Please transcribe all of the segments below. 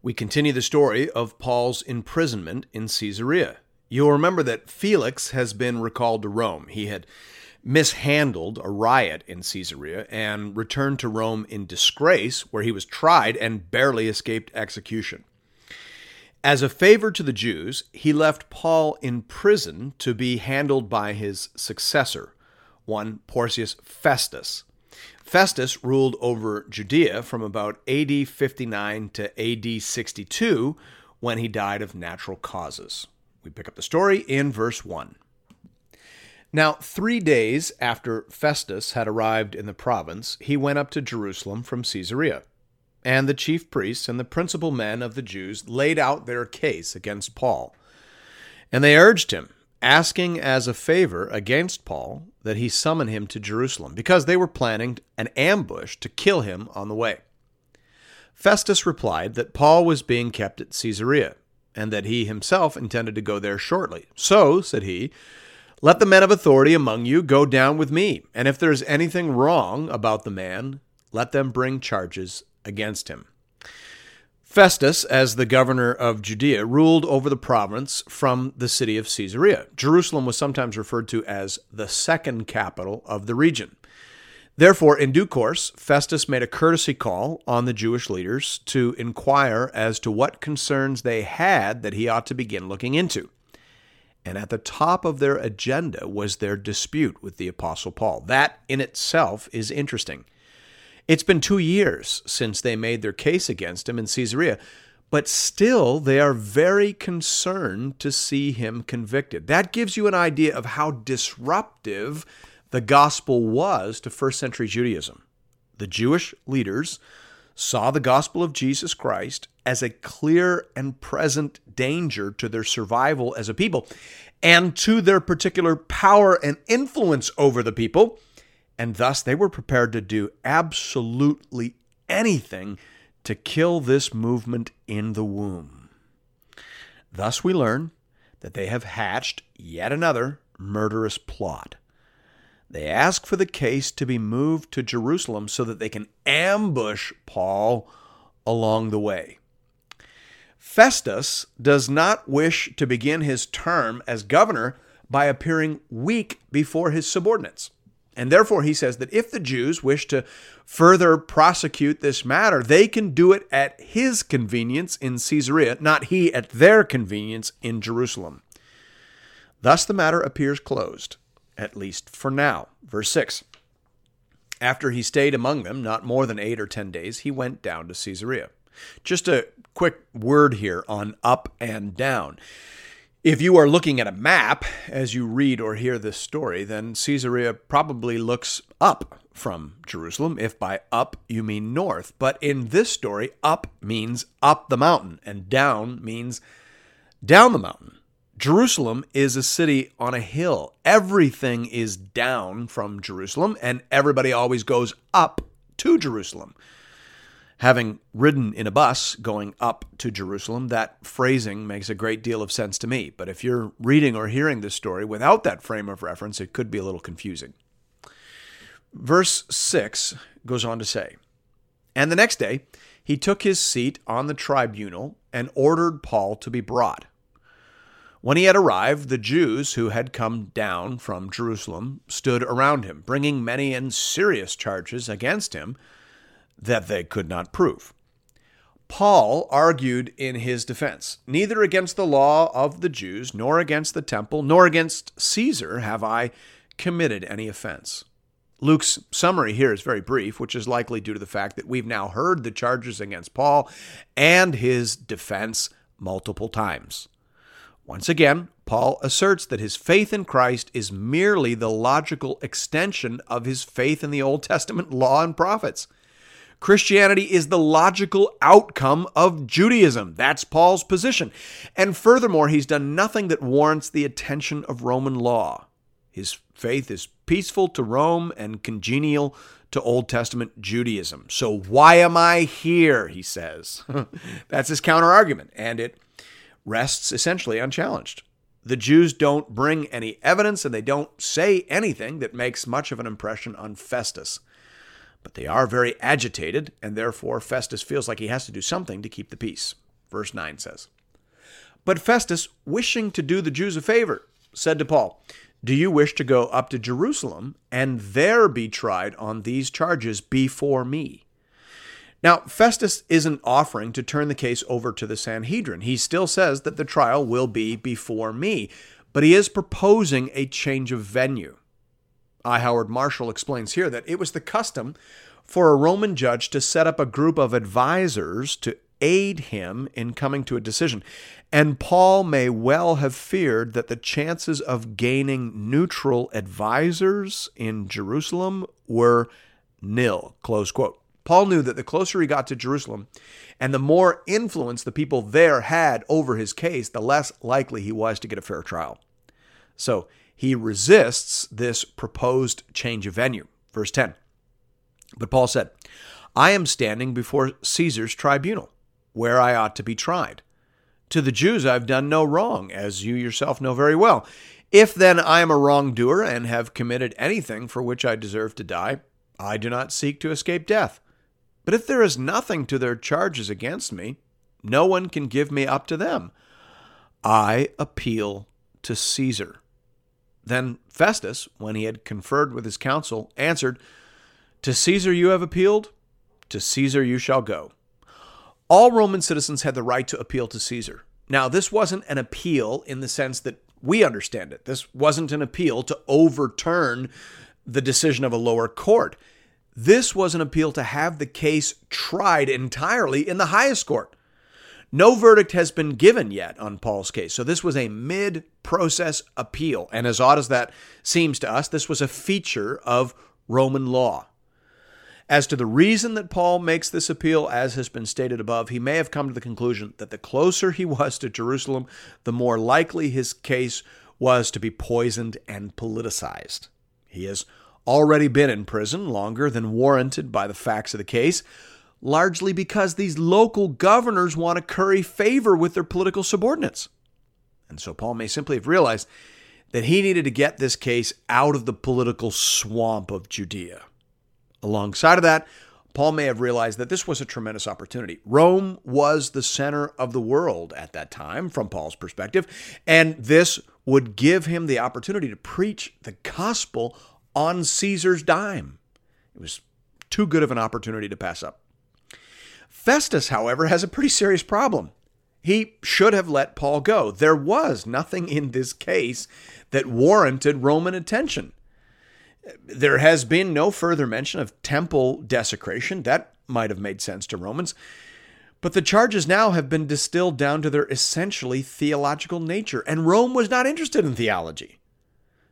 We continue the story of Paul's imprisonment in Caesarea. You'll remember that Felix has been recalled to Rome. He had mishandled a riot in Caesarea and returned to Rome in disgrace, where he was tried and barely escaped execution. As a favor to the Jews, he left Paul in prison to be handled by his successor, one Porcius Festus. Festus ruled over Judea from about AD 59 to AD 62 when he died of natural causes. We pick up the story in verse 1. Now, three days after Festus had arrived in the province, he went up to Jerusalem from Caesarea. And the chief priests and the principal men of the Jews laid out their case against Paul. And they urged him, asking as a favor against Paul that he summon him to Jerusalem, because they were planning an ambush to kill him on the way. Festus replied that Paul was being kept at Caesarea, and that he himself intended to go there shortly. So, said he, let the men of authority among you go down with me, and if there is anything wrong about the man, let them bring charges against him. Festus, as the governor of Judea, ruled over the province from the city of Caesarea. Jerusalem was sometimes referred to as the second capital of the region. Therefore, in due course, Festus made a courtesy call on the Jewish leaders to inquire as to what concerns they had that he ought to begin looking into. And at the top of their agenda was their dispute with the Apostle Paul. That in itself is interesting. It's been two years since they made their case against him in Caesarea, but still they are very concerned to see him convicted. That gives you an idea of how disruptive the gospel was to first century Judaism. The Jewish leaders saw the gospel of Jesus Christ as a clear and present danger to their survival as a people and to their particular power and influence over the people and thus they were prepared to do absolutely anything to kill this movement in the womb. Thus we learn that they have hatched yet another murderous plot. They ask for the case to be moved to Jerusalem so that they can ambush Paul along the way. Festus does not wish to begin his term as governor by appearing weak before his subordinates. And therefore, he says that if the Jews wish to further prosecute this matter, they can do it at his convenience in Caesarea, not he at their convenience in Jerusalem. Thus, the matter appears closed, at least for now. Verse 6 After he stayed among them not more than eight or ten days, he went down to Caesarea. Just a quick word here on up and down. If you are looking at a map as you read or hear this story, then Caesarea probably looks up from Jerusalem, if by up you mean north. But in this story, up means up the mountain, and down means down the mountain. Jerusalem is a city on a hill. Everything is down from Jerusalem, and everybody always goes up to Jerusalem having ridden in a bus going up to Jerusalem, that phrasing makes a great deal of sense to me. But if you're reading or hearing this story without that frame of reference, it could be a little confusing. Verse 6 goes on to say And the next day he took his seat on the tribunal and ordered Paul to be brought. When he had arrived, the Jews who had come down from Jerusalem stood around him, bringing many and serious charges against him that they could not prove. Paul argued in his defense Neither against the law of the Jews, nor against the temple, nor against Caesar have I committed any offense. Luke's summary here is very brief, which is likely due to the fact that we've now heard the charges against Paul and his defense multiple times. Once again, Paul asserts that his faith in Christ is merely the logical extension of his faith in the Old Testament law and prophets. Christianity is the logical outcome of Judaism. That's Paul's position. And furthermore, he's done nothing that warrants the attention of Roman law. His faith is peaceful to Rome and congenial to Old Testament Judaism. So why am I here? He says. That's his counter argument, and it rests essentially unchallenged. The Jews don't bring any evidence and they don't say anything that makes much of an impression on Festus. But they are very agitated, and therefore Festus feels like he has to do something to keep the peace. Verse 9 says But Festus, wishing to do the Jews a favor, said to Paul, Do you wish to go up to Jerusalem and there be tried on these charges before me? Now, Festus isn't offering to turn the case over to the Sanhedrin. He still says that the trial will be before me, but he is proposing a change of venue. I. Howard Marshall explains here that it was the custom for a Roman judge to set up a group of advisors to aid him in coming to a decision. And Paul may well have feared that the chances of gaining neutral advisors in Jerusalem were nil. Close quote. Paul knew that the closer he got to Jerusalem and the more influence the people there had over his case, the less likely he was to get a fair trial. So he resists this proposed change of venue. Verse 10. But Paul said, I am standing before Caesar's tribunal, where I ought to be tried. To the Jews I've done no wrong, as you yourself know very well. If then I am a wrongdoer and have committed anything for which I deserve to die, I do not seek to escape death. But if there is nothing to their charges against me, no one can give me up to them. I appeal to Caesar. Then Festus, when he had conferred with his council, answered, To Caesar you have appealed, to Caesar you shall go. All Roman citizens had the right to appeal to Caesar. Now, this wasn't an appeal in the sense that we understand it. This wasn't an appeal to overturn the decision of a lower court. This was an appeal to have the case tried entirely in the highest court. No verdict has been given yet on Paul's case, so this was a mid process appeal. And as odd as that seems to us, this was a feature of Roman law. As to the reason that Paul makes this appeal, as has been stated above, he may have come to the conclusion that the closer he was to Jerusalem, the more likely his case was to be poisoned and politicized. He has already been in prison longer than warranted by the facts of the case, largely because these local governors want to curry favor with their political subordinates. And so Paul may simply have realized that he needed to get this case out of the political swamp of Judea. Alongside of that, Paul may have realized that this was a tremendous opportunity. Rome was the center of the world at that time, from Paul's perspective, and this would give him the opportunity to preach the gospel on Caesar's dime. It was too good of an opportunity to pass up. Festus, however, has a pretty serious problem. He should have let Paul go. There was nothing in this case that warranted Roman attention. There has been no further mention of temple desecration. That might have made sense to Romans. But the charges now have been distilled down to their essentially theological nature, and Rome was not interested in theology.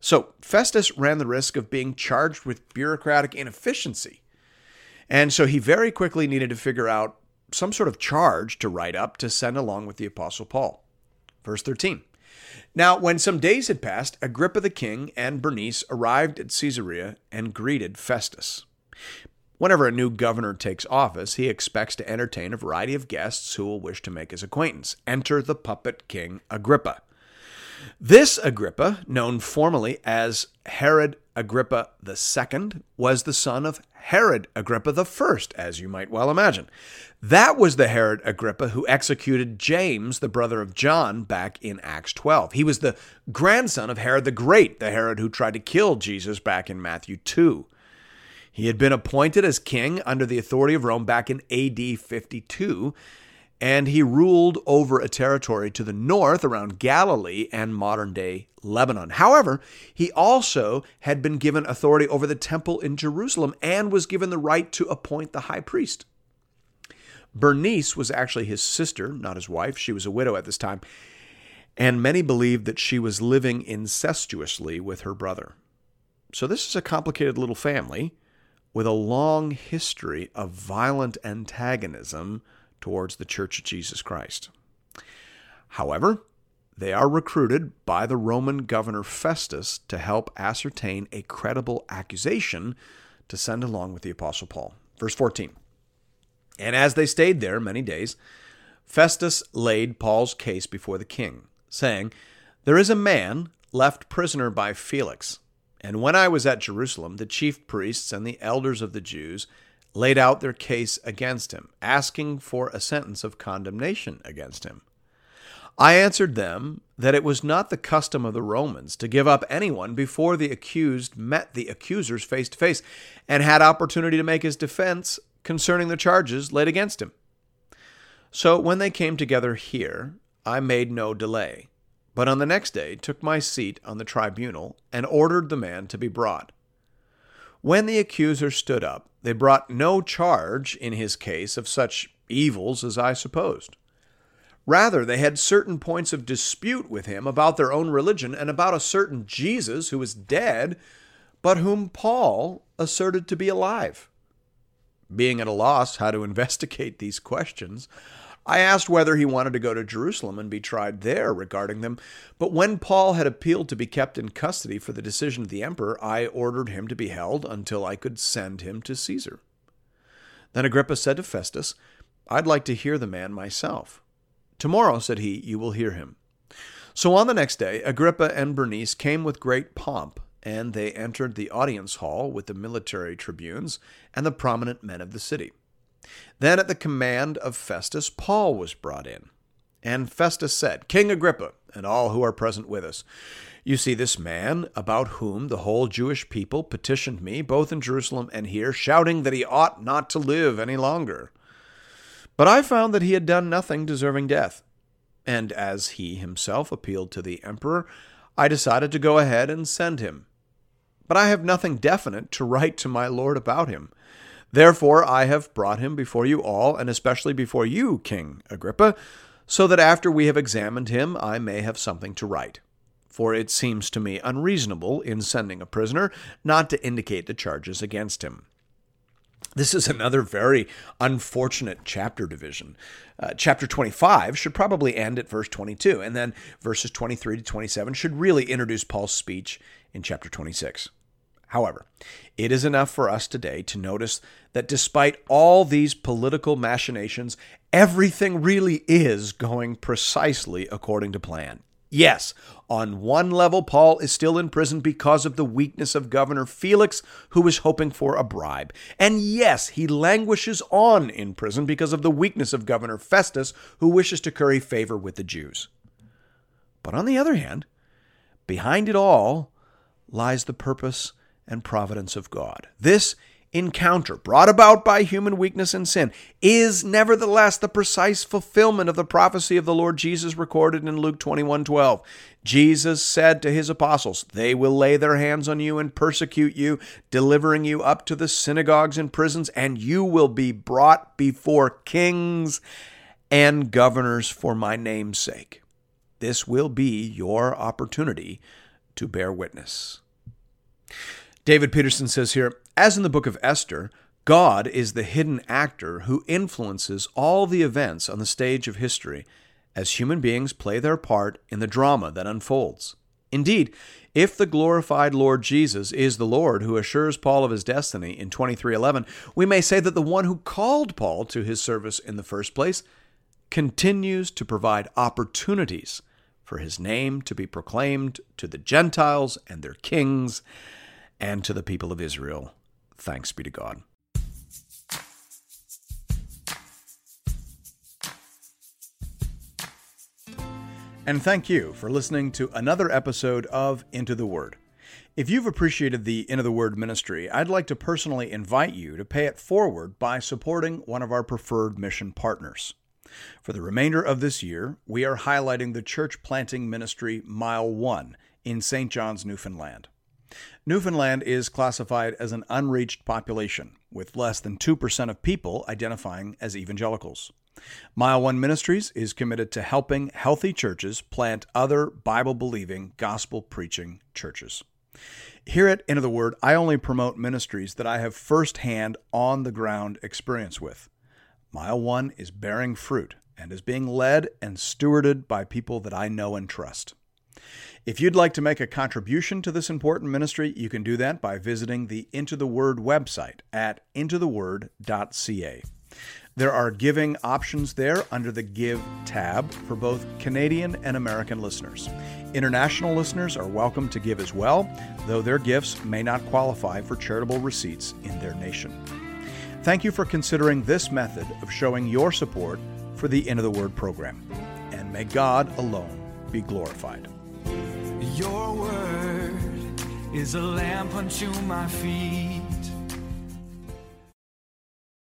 So Festus ran the risk of being charged with bureaucratic inefficiency. And so he very quickly needed to figure out some sort of charge to write up to send along with the Apostle Paul. Verse 13. Now, when some days had passed, Agrippa the king and Bernice arrived at Caesarea and greeted Festus. Whenever a new governor takes office, he expects to entertain a variety of guests who will wish to make his acquaintance. Enter the puppet king Agrippa. This Agrippa, known formally as Herod Agrippa II, was the son of Herod Agrippa I, as you might well imagine. That was the Herod Agrippa who executed James, the brother of John, back in Acts 12. He was the grandson of Herod the Great, the Herod who tried to kill Jesus back in Matthew 2. He had been appointed as king under the authority of Rome back in AD 52 and he ruled over a territory to the north around Galilee and modern day Lebanon. However, he also had been given authority over the temple in Jerusalem and was given the right to appoint the high priest. Bernice was actually his sister, not his wife. She was a widow at this time, and many believed that she was living incestuously with her brother. So this is a complicated little family. with a long history of violent antagonism towards the Church of Jesus Christ. However, they are recruited by the Roman governor Festus to help ascertain a credible accusation to send along with the Apostle Paul. Verse 14 And as they stayed there many days, Festus laid Paul's case before the king, saying, There is a man left prisoner by Felix. And when I was at Jerusalem, the chief priests and the elders of the Jews laid out their case against him, asking for a sentence of condemnation against him. I answered them that it was not the custom of the Romans to give up anyone before the accused met the accusers face to face and had opportunity to make his defense concerning the charges laid against him. So when they came together here, I made no delay, but on the next day took my seat on the tribunal and ordered the man to be brought. When the accuser stood up, they brought no charge in his case of such evils as I supposed. Rather, they had certain points of dispute with him about their own religion and about a certain Jesus who was dead, but whom Paul asserted to be alive. Being at a loss how to investigate these questions, I asked whether he wanted to go to Jerusalem and be tried there regarding them. But when Paul had appealed to be kept in custody for the decision of the emperor, I ordered him to be held until I could send him to Caesar. Then Agrippa said to Festus, I'd like to hear the man myself. Tomorrow, said he, you will hear him. So on the next day, Agrippa and Bernice came with great pomp, and they entered the audience hall with the military tribunes and the prominent men of the city. Then, at the command of Festus, Paul was brought in. And Festus said, King Agrippa, and all who are present with us, you see this man, about whom the whole Jewish people petitioned me, both in Jerusalem and here, shouting that he ought not to live any longer. But I found that he had done nothing deserving death. And as he himself appealed to the emperor, I decided to go ahead and send him. But I have nothing definite to write to my lord about him. Therefore, I have brought him before you all, and especially before you, King Agrippa, so that after we have examined him, I may have something to write. For it seems to me unreasonable, in sending a prisoner, not to indicate the charges against him. This is another very unfortunate chapter division. Uh, chapter 25 should probably end at verse 22, and then verses 23 to 27 should really introduce Paul's speech in chapter 26. However, it is enough for us today to notice that despite all these political machinations, everything really is going precisely according to plan. Yes, on one level, Paul is still in prison because of the weakness of Governor Felix, who is hoping for a bribe. And yes, he languishes on in prison because of the weakness of Governor Festus, who wishes to curry favor with the Jews. But on the other hand, behind it all lies the purpose and providence of God. This encounter, brought about by human weakness and sin, is nevertheless the precise fulfillment of the prophecy of the Lord Jesus recorded in Luke 21 12. Jesus said to his apostles, They will lay their hands on you and persecute you, delivering you up to the synagogues and prisons, and you will be brought before kings and governors for my name's sake. This will be your opportunity to bear witness. David Peterson says here, as in the book of Esther, God is the hidden actor who influences all the events on the stage of history as human beings play their part in the drama that unfolds. Indeed, if the glorified Lord Jesus is the Lord who assures Paul of his destiny in 23:11, we may say that the one who called Paul to his service in the first place continues to provide opportunities for his name to be proclaimed to the Gentiles and their kings and to the people of Israel. Thanks be to God. And thank you for listening to another episode of Into the Word. If you've appreciated the Into the Word ministry, I'd like to personally invite you to pay it forward by supporting one of our preferred mission partners. For the remainder of this year, we are highlighting the church planting ministry Mile 1 in St. John's, Newfoundland. Newfoundland is classified as an unreached population, with less than 2% of people identifying as evangelicals. Mile One Ministries is committed to helping healthy churches plant other Bible believing, gospel preaching churches. Here at Into the Word, I only promote ministries that I have firsthand on the ground experience with. Mile 1 is bearing fruit and is being led and stewarded by people that I know and trust. If you'd like to make a contribution to this important ministry, you can do that by visiting the Into the Word website at intotheword.ca. There are giving options there under the Give tab for both Canadian and American listeners. International listeners are welcome to give as well, though their gifts may not qualify for charitable receipts in their nation. Thank you for considering this method of showing your support for the Into the Word program. And may God alone be glorified. Your word is a lamp unto my feet